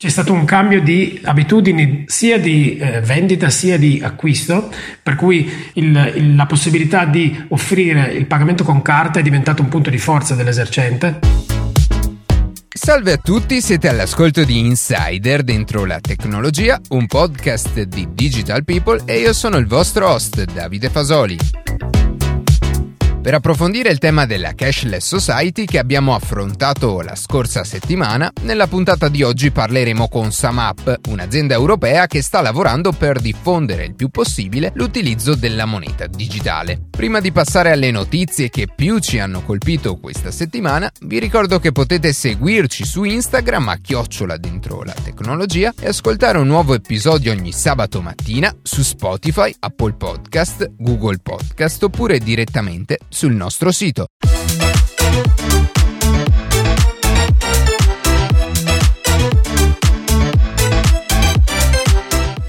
c'è stato un cambio di abitudini sia di eh, vendita sia di acquisto, per cui il, il, la possibilità di offrire il pagamento con carta è diventato un punto di forza dell'esercente. Salve a tutti, siete all'ascolto di Insider dentro la tecnologia, un podcast di Digital People e io sono il vostro host Davide Fasoli per approfondire il tema della cashless society che abbiamo affrontato la scorsa settimana, nella puntata di oggi parleremo con SumUp, un'azienda europea che sta lavorando per diffondere il più possibile l'utilizzo della moneta digitale. Prima di passare alle notizie che più ci hanno colpito questa settimana, vi ricordo che potete seguirci su Instagram a chiocciola dentro la tecnologia e ascoltare un nuovo episodio ogni sabato mattina su Spotify, Apple Podcast, Google Podcast oppure direttamente sul nostro sito.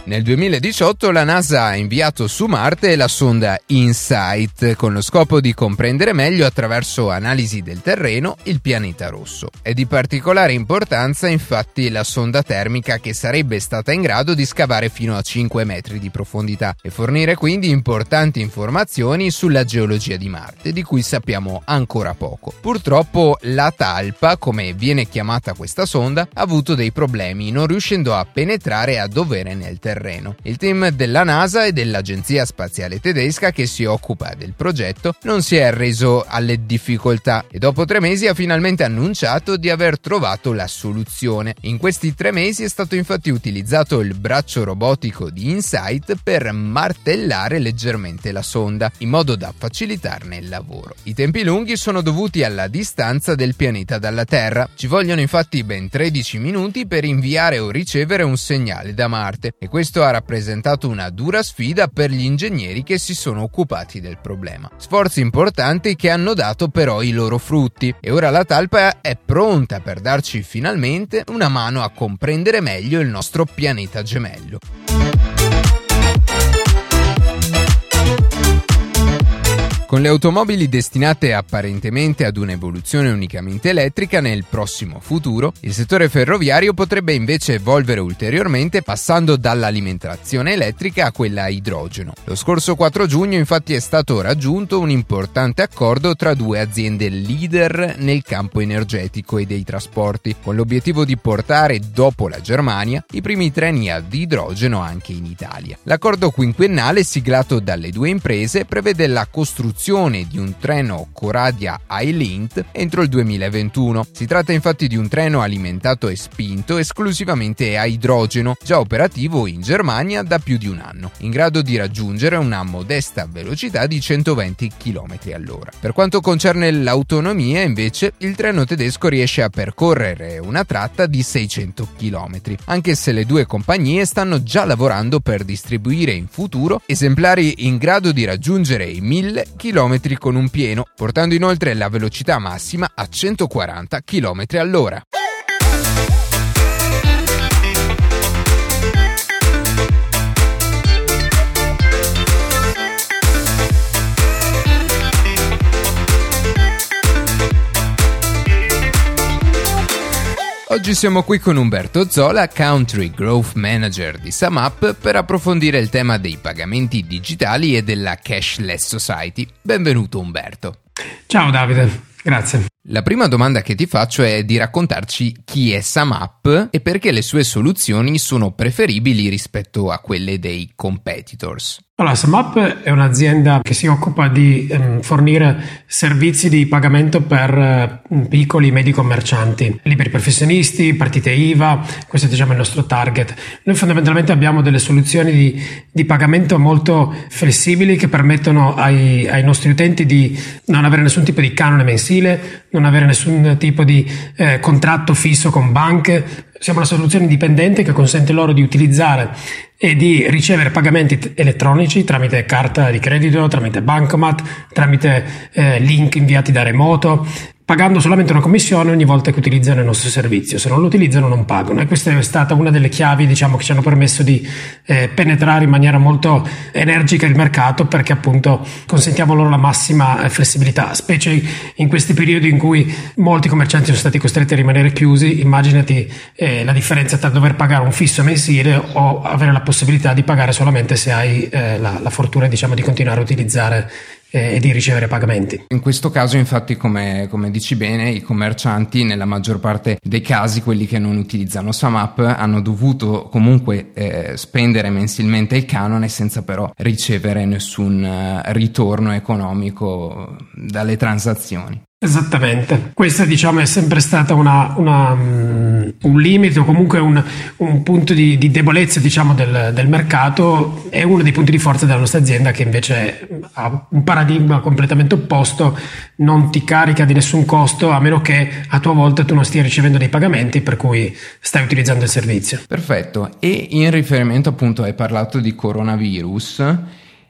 Nel 2018 la NASA ha inviato su Marte la sonda InSight con lo scopo di comprendere meglio attraverso analisi del terreno il pianeta rosso. È di particolare importanza infatti la sonda termica che sarebbe stata in grado di scavare fino a 5 metri di profondità e fornire quindi importanti informazioni sulla geologia di Marte di cui sappiamo ancora poco. Purtroppo la talpa, come viene chiamata questa sonda, ha avuto dei problemi non riuscendo a penetrare a dovere nel terreno terreno. Il team della NASA e dell'Agenzia Spaziale Tedesca che si occupa del progetto non si è arreso alle difficoltà e dopo tre mesi ha finalmente annunciato di aver trovato la soluzione. In questi tre mesi è stato infatti utilizzato il braccio robotico di InSight per martellare leggermente la sonda in modo da facilitarne il lavoro. I tempi lunghi sono dovuti alla distanza del pianeta dalla Terra. Ci vogliono infatti ben 13 minuti per inviare o ricevere un segnale da Marte e questo questo ha rappresentato una dura sfida per gli ingegneri che si sono occupati del problema. Sforzi importanti che hanno dato però i loro frutti e ora la talpa è pronta per darci finalmente una mano a comprendere meglio il nostro pianeta gemello. Con le automobili destinate apparentemente ad un'evoluzione unicamente elettrica nel prossimo futuro, il settore ferroviario potrebbe invece evolvere ulteriormente passando dall'alimentazione elettrica a quella a idrogeno. Lo scorso 4 giugno infatti è stato raggiunto un importante accordo tra due aziende leader nel campo energetico e dei trasporti, con l'obiettivo di portare dopo la Germania i primi treni ad idrogeno anche in Italia. L'accordo quinquennale siglato dalle due imprese prevede la costruzione costruzione di un treno Coradia iLint entro il 2021. Si tratta infatti di un treno alimentato e spinto esclusivamente a idrogeno, già operativo in Germania da più di un anno, in grado di raggiungere una modesta velocità di 120 km all'ora. Per quanto concerne l'autonomia, invece, il treno tedesco riesce a percorrere una tratta di 600 km, anche se le due compagnie stanno già lavorando per distribuire in futuro esemplari in grado di raggiungere i 1000 km km con un pieno, portando inoltre la velocità massima a 140 km all'ora. Oggi siamo qui con Umberto Zola, Country Growth Manager di SumUp, per approfondire il tema dei pagamenti digitali e della cashless society. Benvenuto Umberto. Ciao Davide, grazie. La prima domanda che ti faccio è di raccontarci chi è SumUp e perché le sue soluzioni sono preferibili rispetto a quelle dei competitors. Allora, SumUp è un'azienda che si occupa di ehm, fornire servizi di pagamento per eh, piccoli e medi commercianti, liberi professionisti, partite IVA, questo è diciamo il nostro target. Noi fondamentalmente abbiamo delle soluzioni di, di pagamento molto flessibili che permettono ai, ai, nostri utenti di non avere nessun tipo di canone mensile, non avere nessun tipo di eh, contratto fisso con banche, siamo una soluzione indipendente che consente loro di utilizzare e di ricevere pagamenti elettronici tramite carta di credito, tramite bancomat, tramite eh, link inviati da remoto pagando solamente una commissione ogni volta che utilizzano il nostro servizio. Se non lo utilizzano non pagano. E questa è stata una delle chiavi diciamo, che ci hanno permesso di eh, penetrare in maniera molto energica il mercato perché appunto consentiamo loro la massima eh, flessibilità, specie in questi periodi in cui molti commercianti sono stati costretti a rimanere chiusi. Immaginati eh, la differenza tra dover pagare un fisso mensile o avere la possibilità di pagare solamente se hai eh, la, la, fortuna diciamo, di continuare a utilizzare e di ricevere pagamenti. In questo caso, infatti, come, come, dici bene, i commercianti, nella maggior parte dei casi, quelli che non utilizzano SAMAP, hanno dovuto comunque eh, spendere mensilmente il canone senza però ricevere nessun uh, ritorno economico dalle transazioni. Esattamente, questa diciamo è sempre stata una, una, um, un limite o comunque un, un punto di, di, debolezza diciamo del, del, mercato, è uno dei punti di forza della nostra azienda che invece ha un paradigma completamente opposto, non ti carica di nessun costo a meno che a tua volta tu non stia ricevendo dei pagamenti per cui stai utilizzando il servizio. Perfetto, e in riferimento appunto hai parlato di coronavirus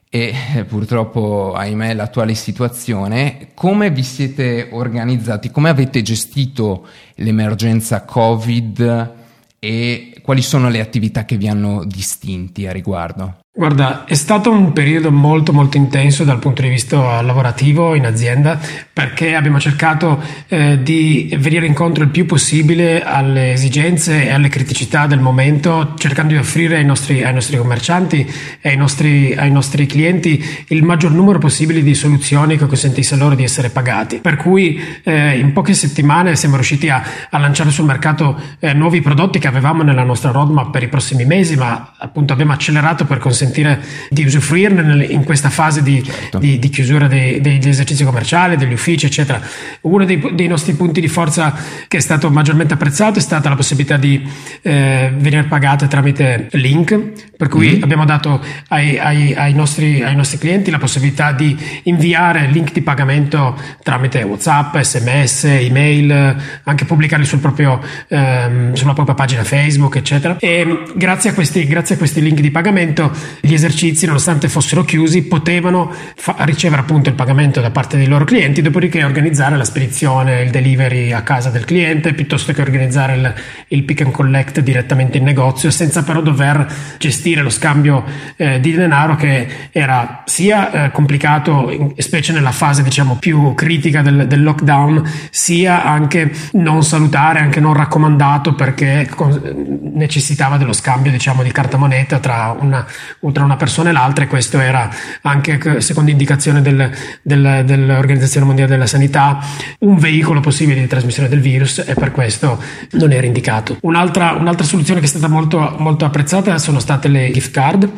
e eh, purtroppo, ahimè, l'attuale situazione. Come vi siete organizzati? Come avete gestito l'emergenza Covid e quali sono le attività che vi hanno distinti a riguardo? Guarda, è stato un periodo molto molto intenso dal punto di vista lavorativo in azienda perché abbiamo cercato eh, di venire incontro il più possibile alle esigenze e alle criticità del momento, cercando di offrire ai nostri, ai nostri commercianti e ai nostri, ai nostri, clienti il maggior numero possibile di soluzioni che consentisse loro di essere pagati. Per cui eh, in poche settimane siamo riusciti a, a lanciare sul mercato eh, nuovi prodotti che avevamo nella nostra roadmap per i prossimi mesi, ma appunto abbiamo accelerato per consentire consentire di usufruirne in questa fase di, certo. di, di chiusura dei, degli esercizi commerciali, degli uffici, eccetera. Uno dei, dei, nostri punti di forza che è stato maggiormente apprezzato è stata la possibilità di eh, venire pagate tramite link, per cui mm-hmm. abbiamo dato ai, ai, ai, nostri, ai, nostri, clienti la possibilità di inviare link di pagamento tramite WhatsApp, SMS, email, anche pubblicarli sul proprio, ehm, sulla propria pagina Facebook, eccetera. E grazie a questi, grazie a questi link di pagamento gli esercizi, nonostante fossero chiusi, potevano fa- ricevere appunto il pagamento da parte dei loro clienti, dopodiché organizzare la spedizione, il delivery a casa del cliente, piuttosto che organizzare il, il pick and collect direttamente in negozio, senza però dover gestire lo scambio eh, di denaro che era sia eh, complicato, in, specie nella fase diciamo più critica del, del, lockdown, sia anche non salutare, anche non raccomandato perché con, necessitava dello scambio diciamo di carta moneta tra una, tra una persona e l'altra e questo era anche secondo indicazione del, del, dell'Organizzazione Mondiale della Sanità un veicolo possibile di trasmissione del virus e per questo non era indicato. Un'altra, un'altra soluzione che è stata molto, molto apprezzata sono state le gift card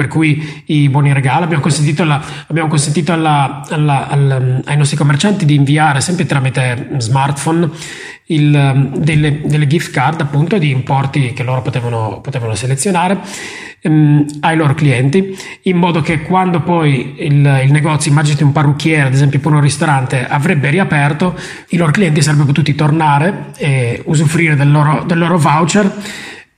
per cui i buoni regali abbiamo consentito, alla, abbiamo consentito alla, alla, alla, ai nostri commercianti di inviare sempre tramite smartphone il, delle, delle, gift card appunto di importi che loro potevano, potevano selezionare um, ai loro clienti in modo che quando poi il, il negozio immaginate un parrucchiere ad esempio per un ristorante avrebbe riaperto i loro clienti sarebbero potuti tornare e usufruire del loro, del loro voucher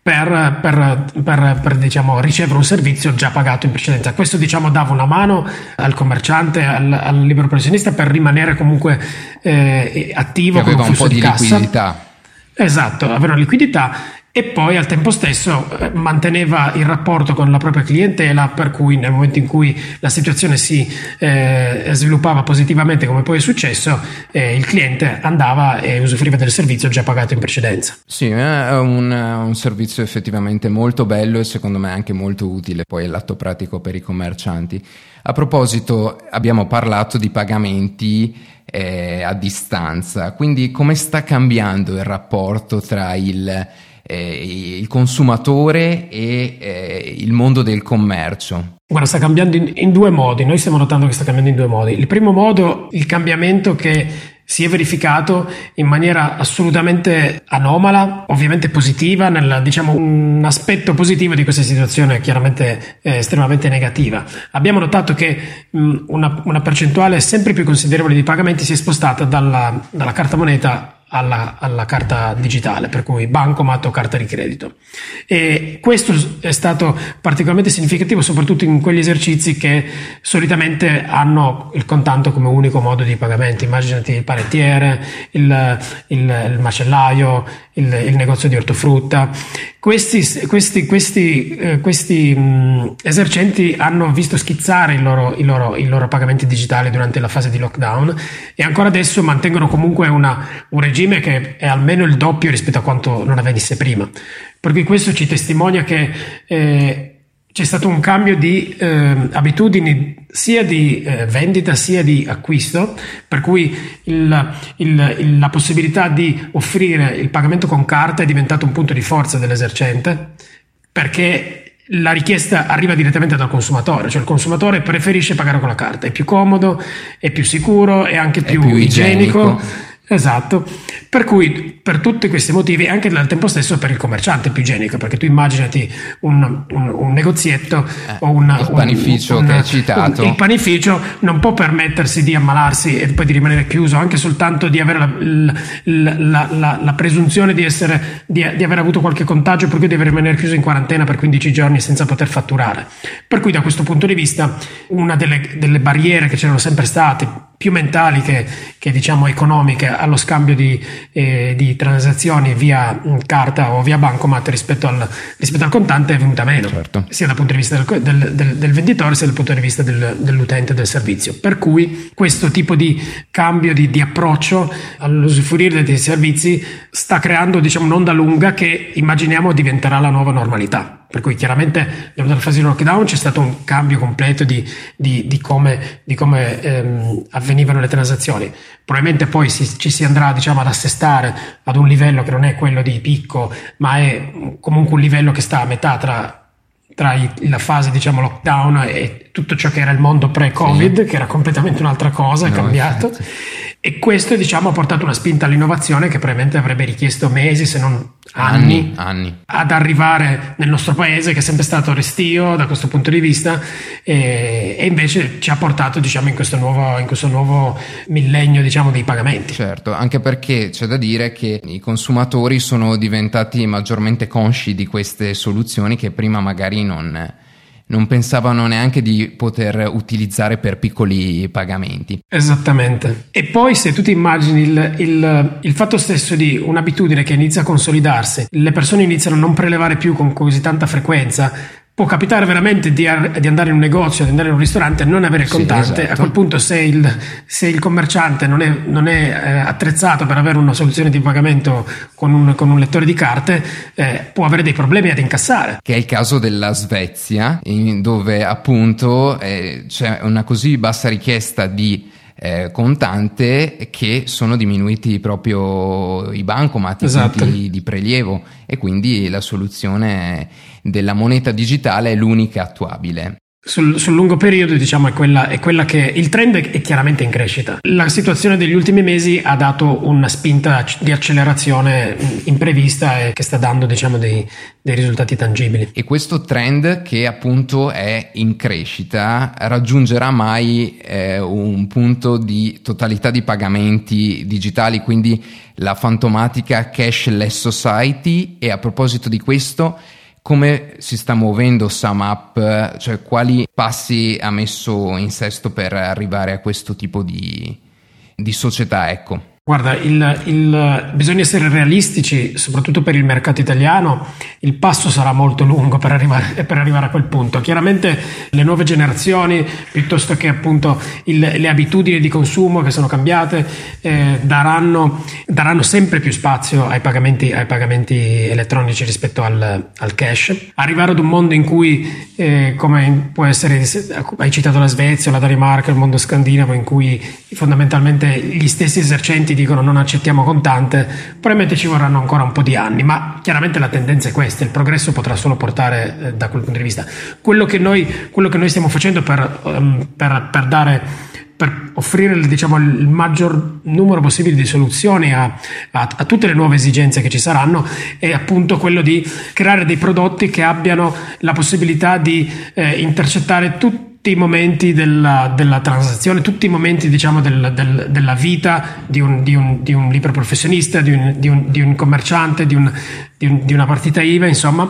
per, per, per, per diciamo, ricevere un servizio già pagato in precedenza. Questo diciamo, dava una mano al commerciante, al, al libero professionista per rimanere comunque eh, attivo che aveva un po' di, di liquidità. Esatto, avere liquidità e poi al tempo stesso eh, manteneva il rapporto con la propria clientela per cui nel momento in cui la situazione si eh, sviluppava positivamente come poi è successo eh, il cliente andava e usufruiva del servizio già pagato in precedenza. Sì, è un, un, servizio effettivamente molto bello e secondo me anche molto utile poi all'atto pratico per i commercianti. A proposito abbiamo parlato di pagamenti eh, a distanza, quindi come sta cambiando il rapporto tra il eh, il consumatore e eh, il mondo del commercio? Guarda, sta cambiando in, in, due modi, noi stiamo notando che sta cambiando in due modi. Il primo modo, il cambiamento che si è verificato in maniera assolutamente anomala, ovviamente positiva, nel, diciamo un aspetto positivo di questa situazione chiaramente eh, estremamente negativa. Abbiamo notato che mh, una, una, percentuale sempre più considerevole di pagamenti si è spostata dalla, dalla carta moneta alla, alla, carta digitale, per cui bancomat o carta di credito. E questo è stato particolarmente significativo soprattutto in quegli esercizi che solitamente hanno il contanto come unico modo di pagamento. Immaginati il panettiere, il, il, il macellaio, il, il, negozio di ortofrutta. Questi, questi, questi, eh, questi mh, esercenti hanno visto schizzare i loro, i, loro, i loro, pagamenti digitali durante la fase di lockdown e ancora adesso mantengono comunque una, un regime che è almeno il doppio rispetto a quanto non avvenisse prima. Per cui questo ci testimonia che eh, c'è stato un cambio di eh, abitudini sia di eh, vendita sia di acquisto, per cui il, il, il, la possibilità di offrire il pagamento con carta è diventato un punto di forza dell'esercente perché la richiesta arriva direttamente dal consumatore, cioè il consumatore preferisce pagare con la carta, è più comodo, è più sicuro, è anche più, è più igienico. igienico Esatto, per cui per tutti questi motivi, anche al tempo stesso per il commerciante è più igienico, perché tu immaginati un, un, un negozietto eh, o un, il panificio un, che hai citato. il panificio non può permettersi di ammalarsi e poi di rimanere chiuso, anche soltanto di avere la, la, la, la presunzione di, essere, di, di, aver avuto qualche contagio, per cui deve rimanere chiuso in quarantena per 15 giorni senza poter fatturare. Per cui da questo punto di vista una delle, delle barriere che c'erano sempre state, più mentali che, che diciamo economiche allo scambio di, eh, di, transazioni via mm, carta o via bancomat rispetto al, rispetto al contante è venuta meno, certo. sia dal punto di vista del, del, del, del, venditore sia dal punto di vista dell'utente del servizio. Per cui questo tipo di cambio di, di approccio all'usufruire dei servizi sta creando diciamo, un'onda lunga che immaginiamo diventerà la nuova normalità. Per cui chiaramente nella fase di lockdown c'è stato un cambio completo di, di, di come, di come ehm, avvenivano le transazioni. Probabilmente poi si, ci si andrà diciamo, ad assestare ad un livello che non è quello di picco, ma è comunque un livello che sta a metà tra, tra i, la fase diciamo, lockdown e tutto ciò che era il mondo pre-Covid, sì. che era completamente un'altra cosa, no, è cambiato. Infatti. E questo diciamo, ha portato una spinta all'innovazione che probabilmente avrebbe richiesto mesi, se non anni, anni, anni, ad arrivare nel nostro paese, che è sempre stato restio da questo punto di vista, e, e invece ci ha portato diciamo, in, questo nuovo, in questo nuovo millennio diciamo, dei pagamenti. Certo, anche perché c'è da dire che i consumatori sono diventati maggiormente consci di queste soluzioni che prima magari non non pensavano neanche di poter utilizzare per piccoli pagamenti. Esattamente. E poi se tu ti immagini il, il, il, fatto stesso di un'abitudine che inizia a consolidarsi, le persone iniziano a non prelevare più con così tanta frequenza, può capitare veramente di, di, andare in un negozio, di andare in un ristorante e non avere il contante. Sì, esatto. A quel punto, se il, se il commerciante non è, non è eh, attrezzato per avere una soluzione di pagamento con un, con un lettore di carte, eh, può avere dei problemi ad incassare. Che è il caso della Svezia, dove appunto eh, c'è una così bassa richiesta di eh, contante che sono diminuiti proprio i bancomat, esatto. i punti di prelievo e quindi la soluzione della moneta digitale è l'unica attuabile. Sul, sul, lungo periodo, diciamo, è quella, è quella, che il trend è chiaramente in crescita. La situazione degli ultimi mesi ha dato una spinta di accelerazione imprevista e che sta dando, diciamo, dei, dei risultati tangibili. E questo trend, che appunto è in crescita, raggiungerà mai eh, un punto di totalità di pagamenti digitali, quindi la fantomatica cashless society? E a proposito di questo, come si sta muovendo SumUp, cioè quali passi ha messo in sesto per arrivare a questo tipo di, di società, ecco. Guarda, il, il, bisogna essere realistici, soprattutto per il mercato italiano, il passo sarà molto lungo per arrivare, per arrivare a quel punto. Chiaramente le nuove generazioni, piuttosto che appunto il, le abitudini di consumo che sono cambiate, eh, daranno, daranno, sempre più spazio ai pagamenti, ai pagamenti elettronici rispetto al, al, cash. Arrivare ad un mondo in cui, eh, come può essere, hai citato la Svezia, la Danimarca, il mondo scandinavo, in cui fondamentalmente gli stessi esercenti ti dicono non accettiamo contante, probabilmente ci vorranno ancora un po' di anni, ma chiaramente la tendenza è questa, il progresso potrà solo portare eh, da quel punto di vista. Quello che noi, quello che noi stiamo facendo per, um, per, per dare per offrire diciamo, il maggior numero possibile di soluzioni a, a, a, tutte le nuove esigenze che ci saranno è appunto quello di creare dei prodotti che abbiano la possibilità di eh, intercettare tutti tutti i momenti della, della transazione, tutti i momenti diciamo, del, del, della vita di un, di, un, di un, libero professionista, di un, di un commerciante, di, una partita IVA, insomma,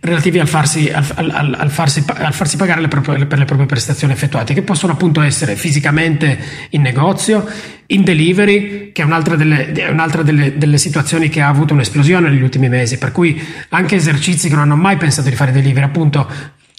relativi al farsi, al, al, al farsi, farsi pagare le proprie, per le proprie prestazioni effettuate, che possono appunto essere fisicamente in negozio, in delivery, che è un'altra, delle, un'altra delle, delle, situazioni che ha avuto un'esplosione negli ultimi mesi, per cui anche esercizi che non hanno mai pensato di fare delivery, appunto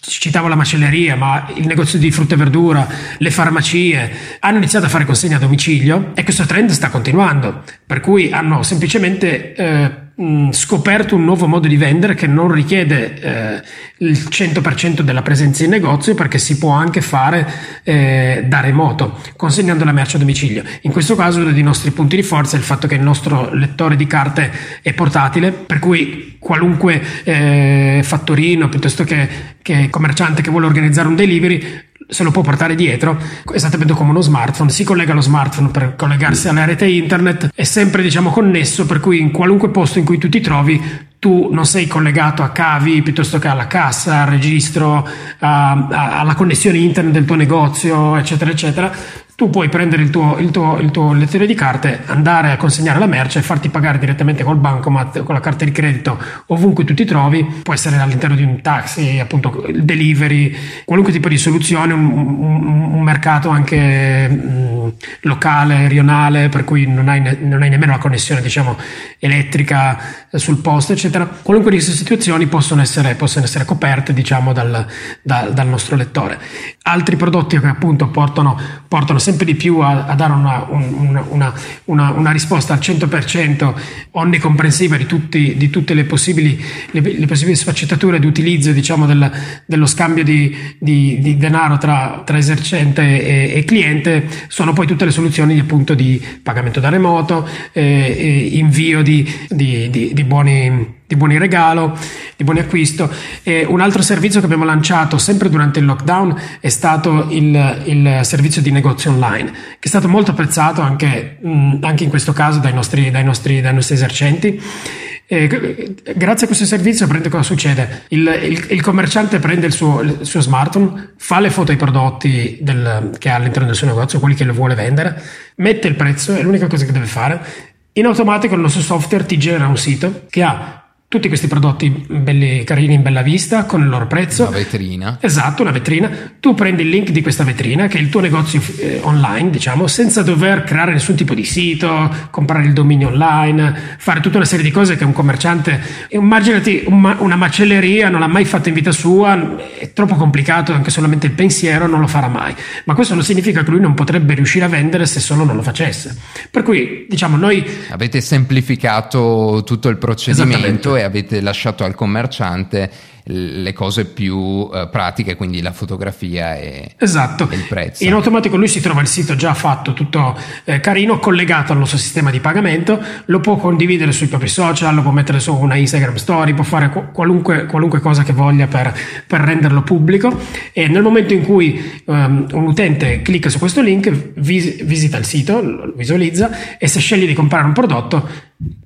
citavo la macelleria, ma il negozio di frutta e verdura, le farmacie, hanno iniziato a fare consegne a domicilio e questo trend sta continuando, per cui hanno semplicemente eh, mh, scoperto un nuovo modo di vendere che non richiede eh, il 100% della presenza in negozio perché si può anche fare eh, da remoto, consegnando la merce a domicilio. In questo caso uno dei nostri punti di forza è il fatto che il nostro lettore di carte è portatile, per cui qualunque eh, fattorino piuttosto che, che commerciante che vuole organizzare un delivery se lo può portare dietro, esattamente come uno smartphone, si collega allo smartphone per collegarsi alla rete internet, è sempre diciamo connesso, per cui in qualunque posto in cui tu ti trovi tu non sei collegato a cavi piuttosto che alla cassa, al registro, a, a, alla connessione internet del tuo negozio, eccetera, eccetera, tu puoi prendere il tuo, il, tuo, il tuo, lettore di carte, andare a consegnare la merce e farti pagare direttamente col bancomat, con la carta di credito, ovunque tu ti trovi, può essere all'interno di un taxi, appunto delivery, qualunque tipo di soluzione, un, un, un mercato anche locale, rionale, per cui non hai, ne, non hai, nemmeno la connessione diciamo, elettrica sul posto, eccetera. Qualunque di queste situazioni possono essere, possono essere coperte diciamo, dal, dal, dal nostro lettore. Altri prodotti che appunto portano, portano sempre di più a, a dare una, una, una, una, risposta al 100% onnicomprensiva di, tutti, di tutte le possibili, le, le, possibili sfaccettature di utilizzo diciamo, del, dello scambio di, di, di denaro tra, tra esercente e, e, cliente, sono poi tutte le soluzioni appunto di pagamento da remoto, eh, invio di, di buoni di buoni regalo, di buoni acquisto. E un altro servizio che abbiamo lanciato sempre durante il lockdown è stato il, il servizio di negozio online, che è stato molto apprezzato anche, anche in questo caso dai nostri, dai nostri, dai nostri esercenti. E grazie a questo servizio prende cosa succede? Il, il, il commerciante prende il suo, il suo, smartphone, fa le foto ai prodotti del, che ha all'interno del suo negozio, quelli che lo vuole vendere, mette il prezzo, è l'unica cosa che deve fare. In automatico il nostro software ti genera un sito che ha tutti questi prodotti belli carini in bella vista con il loro prezzo. Una vetrina. Esatto, una vetrina. Tu prendi il link di questa vetrina, che è il tuo negozio eh, online, diciamo, senza dover creare nessun tipo di sito, comprare il dominio online, fare tutta una serie di cose che un commerciante. Immaginati un una macelleria, non l'ha mai fatto in vita sua, è troppo complicato, anche solamente il pensiero non lo farà mai. Ma questo non significa che lui non potrebbe riuscire a vendere se solo non lo facesse. Per cui, diciamo, noi. Avete semplificato tutto il procedimento e avete lasciato al commerciante le cose più uh, pratiche, quindi la fotografia e, esatto. e, il prezzo. In automatico lui si trova il sito già fatto, tutto eh, carino, collegato al nostro sistema di pagamento, lo può condividere sui propri social, lo può mettere su una Instagram story, può fare qualunque, qualunque cosa che voglia per, per, renderlo pubblico e nel momento in cui um, un utente clicca su questo link, vis- visita il sito, lo visualizza e se sceglie di comprare un prodotto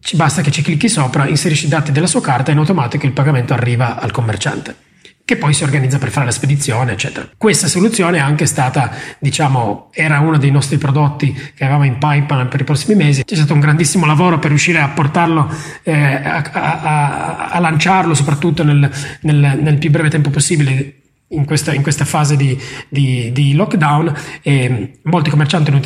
ci basta che ci clicchi sopra, inserisci i dati della sua carta e in automatico il pagamento arriva al commerciante che poi si organizza per fare la spedizione, eccetera. Questa soluzione è anche stata, diciamo, era uno dei nostri prodotti che avevamo in pipeline per i prossimi mesi. C'è stato un grandissimo lavoro per riuscire a portarlo, eh, a, a, a, lanciarlo soprattutto nel, nel, nel più breve tempo possibile in questa, in questa, fase di, di, di lockdown e molti commercianti hanno,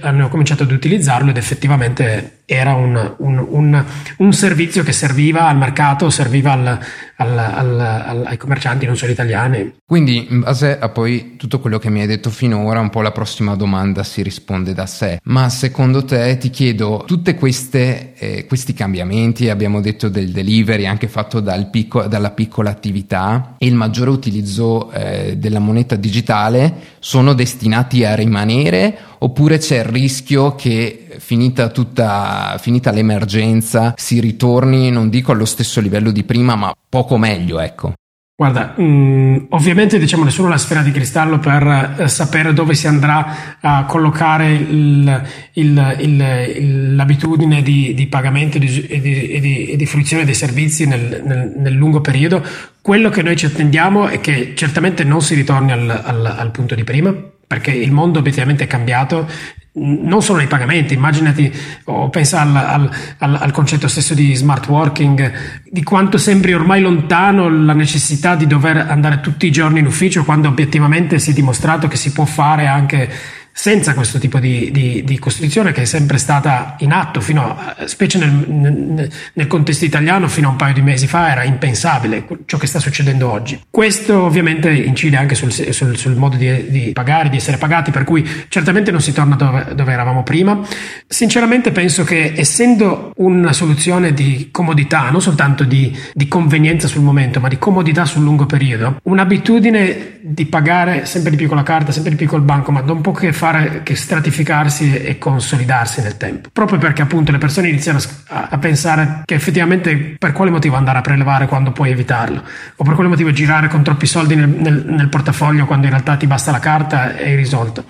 hanno, cominciato ad utilizzarlo ed effettivamente era un, un, un, un servizio che serviva al mercato, serviva al, al, al, ai commercianti non solo italiani. Quindi in base a poi tutto quello che mi hai detto finora, un po' la prossima domanda si risponde da sé. Ma secondo te ti chiedo, tutti eh, questi cambiamenti, abbiamo detto del delivery anche fatto dal picco, dalla piccola attività e il maggiore utilizzo eh, della moneta digitale sono destinati a rimanere oppure c'è il rischio che finita tutta finita l'emergenza si ritorni non dico allo stesso livello di prima ma poco meglio ecco. Guarda, mh, mm, ovviamente diciamo nessuno ha la sfera di cristallo per eh, sapere dove si andrà a collocare il, il, il, l'abitudine di, di pagamento e di, di, di, fruizione dei servizi nel, nel, nel lungo periodo. Quello che noi ci attendiamo è che certamente non si ritorni al, al, al punto di prima, perché il mondo obiettivamente è cambiato non solo nei pagamenti, immaginati o pensa al, al, al, al, concetto stesso di smart working, di quanto sembri ormai lontano la necessità di dover andare tutti i giorni in ufficio quando obiettivamente si è dimostrato che si può fare anche senza questo tipo di, di, di, costruzione che è sempre stata in atto, a, specie nel, nel, nel, contesto italiano, fino a un paio di mesi fa era impensabile ciò che sta succedendo oggi. Questo ovviamente incide anche sul, sul, sul modo di, di, pagare, di essere pagati, per cui certamente non si torna dove, dove eravamo prima. Sinceramente penso che essendo una soluzione di comodità, non soltanto di, di convenienza sul momento, ma di comodità sul lungo periodo, un'abitudine di pagare sempre di più con la carta, sempre di più col banco, ma non può che fare che stratificarsi e consolidarsi nel tempo. Proprio perché appunto le persone iniziano a, a pensare che effettivamente per quale motivo andare a prelevare quando puoi evitarlo, o per quale motivo girare con troppi soldi nel, nel, nel portafoglio quando in realtà ti basta la carta e hai risolto.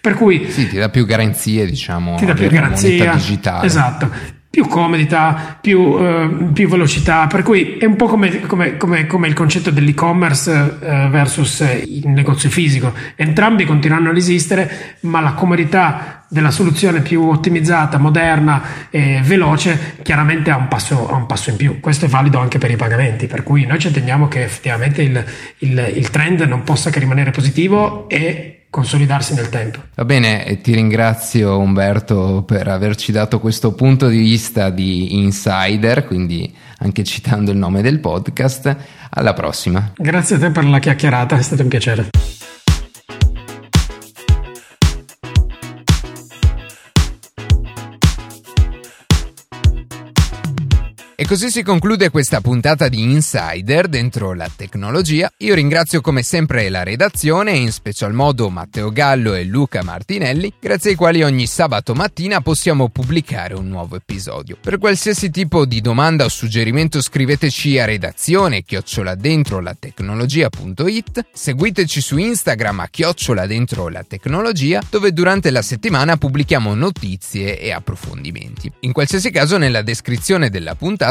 Per cui sì, ti dà più garanzie, diciamo, ti dà più garanzia digitale. Esatto più comodità, più, uh, più, velocità, per cui è un po' come, come, come, come il concetto dell'e-commerce uh, versus il negozio fisico. Entrambi continueranno ad esistere, ma la comodità della soluzione più ottimizzata, moderna e veloce chiaramente ha un passo, ha un passo in più. Questo è valido anche per i pagamenti, per cui noi ci attendiamo che effettivamente il, il, il trend non possa che rimanere positivo e consolidarsi nel tempo. Va bene, ti ringrazio Umberto per averci dato questo punto di vista di insider, quindi anche citando il nome del podcast. Alla prossima. Grazie a te per la chiacchierata, è stato un piacere. E così si conclude questa puntata di Insider dentro la tecnologia. Io ringrazio come sempre la redazione e in special modo Matteo Gallo e Luca Martinelli, grazie ai quali ogni sabato mattina possiamo pubblicare un nuovo episodio. Per qualsiasi tipo di domanda o suggerimento scriveteci a redazione chiocciola dentro la tecnologia.it, seguiteci su Instagram a chiocciola dove durante la settimana pubblichiamo notizie e approfondimenti. In qualsiasi caso nella descrizione della puntata